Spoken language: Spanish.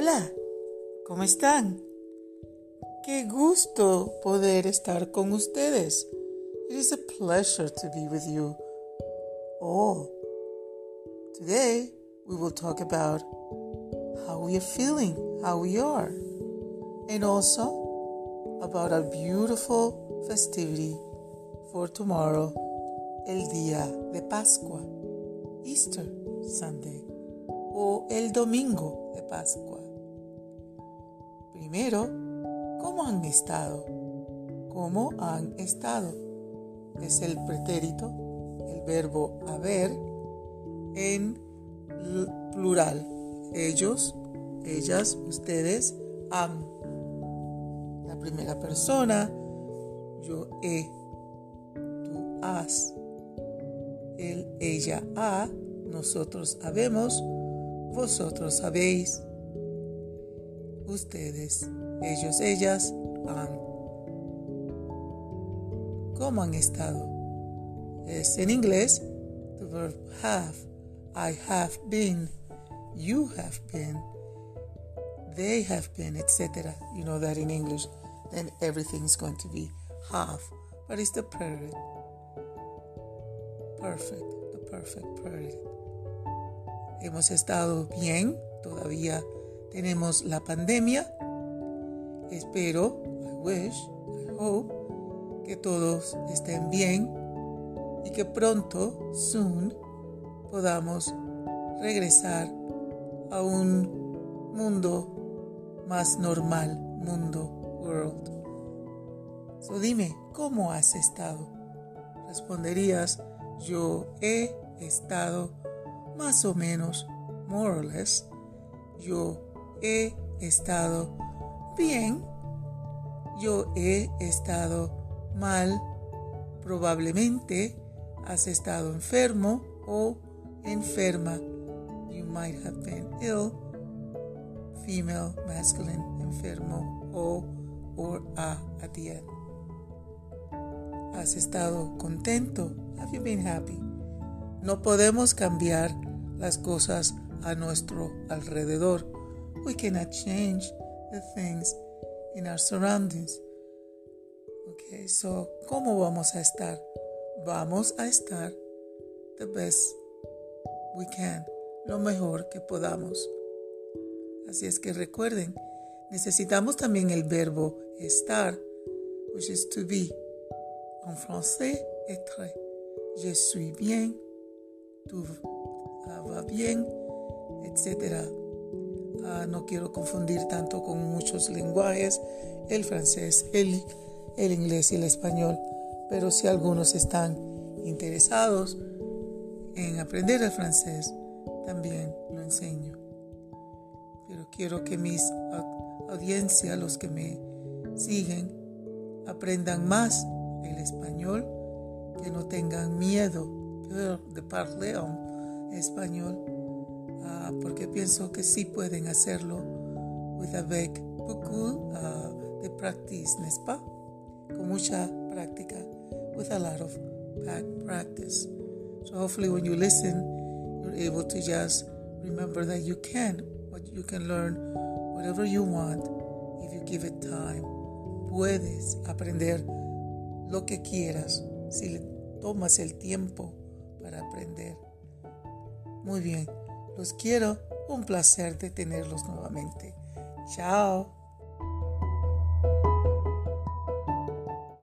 Hola, ¿cómo están? Qué gusto poder estar con ustedes. It is a pleasure to be with you all. Today we will talk about how we are feeling, how we are, and also about our beautiful festivity for tomorrow, el día de Pascua, Easter Sunday, o el domingo de Pascua. Primero, ¿cómo han estado? ¿Cómo han estado? Es el pretérito, el verbo haber en plural. Ellos, ellas, ustedes han. La primera persona, yo he, tú has, él, ella ha, nosotros habemos, vosotros sabéis, ustedes, ellos, ellas han. ¿Cómo han estado? Es en inglés, the verb have. I have been, you have been, they have been, etc. You know that in English, then everything is going to be have. But it's the period. Perfect, the perfect period. Hemos estado bien, todavía tenemos la pandemia. Espero, I wish, I hope, que todos estén bien y que pronto, soon, podamos regresar a un mundo más normal, mundo, world. So dime, ¿cómo has estado? Responderías, yo he estado más o menos, more or less. Yo he estado bien. Yo he estado mal. Probablemente has estado enfermo o enferma. You might have been ill. Female, masculine, enfermo o or a at the end. ¿Has estado contento? Have you been happy? No podemos cambiar las cosas a nuestro alrededor. We cannot change the things in our surroundings. Okay, so ¿cómo vamos a estar? Vamos a estar the best we can, lo mejor que podamos. Así es que recuerden, necesitamos también el verbo estar, which is to be. En français, être. Je suis bien, tout va bien, etc. Ah, no quiero confundir tanto con muchos lenguajes, el francés, el, el inglés y el español, pero si algunos están interesados en aprender el francés, también lo enseño. Pero quiero que mis audiencia, los que me siguen, aprendan más el español, que no tengan miedo de parler en español, uh, porque pienso que sí pueden hacerlo with avec beaucoup uh, de practice, n'est-ce pas? Con mucha práctica, with a lot of practice. So hopefully when you listen, you're able to just remember that you can, but you can learn whatever you want if you give it time. Puedes aprender lo que quieras si tomas el tiempo para aprender. Muy bien, los quiero, un placer de tenerlos nuevamente. Chao.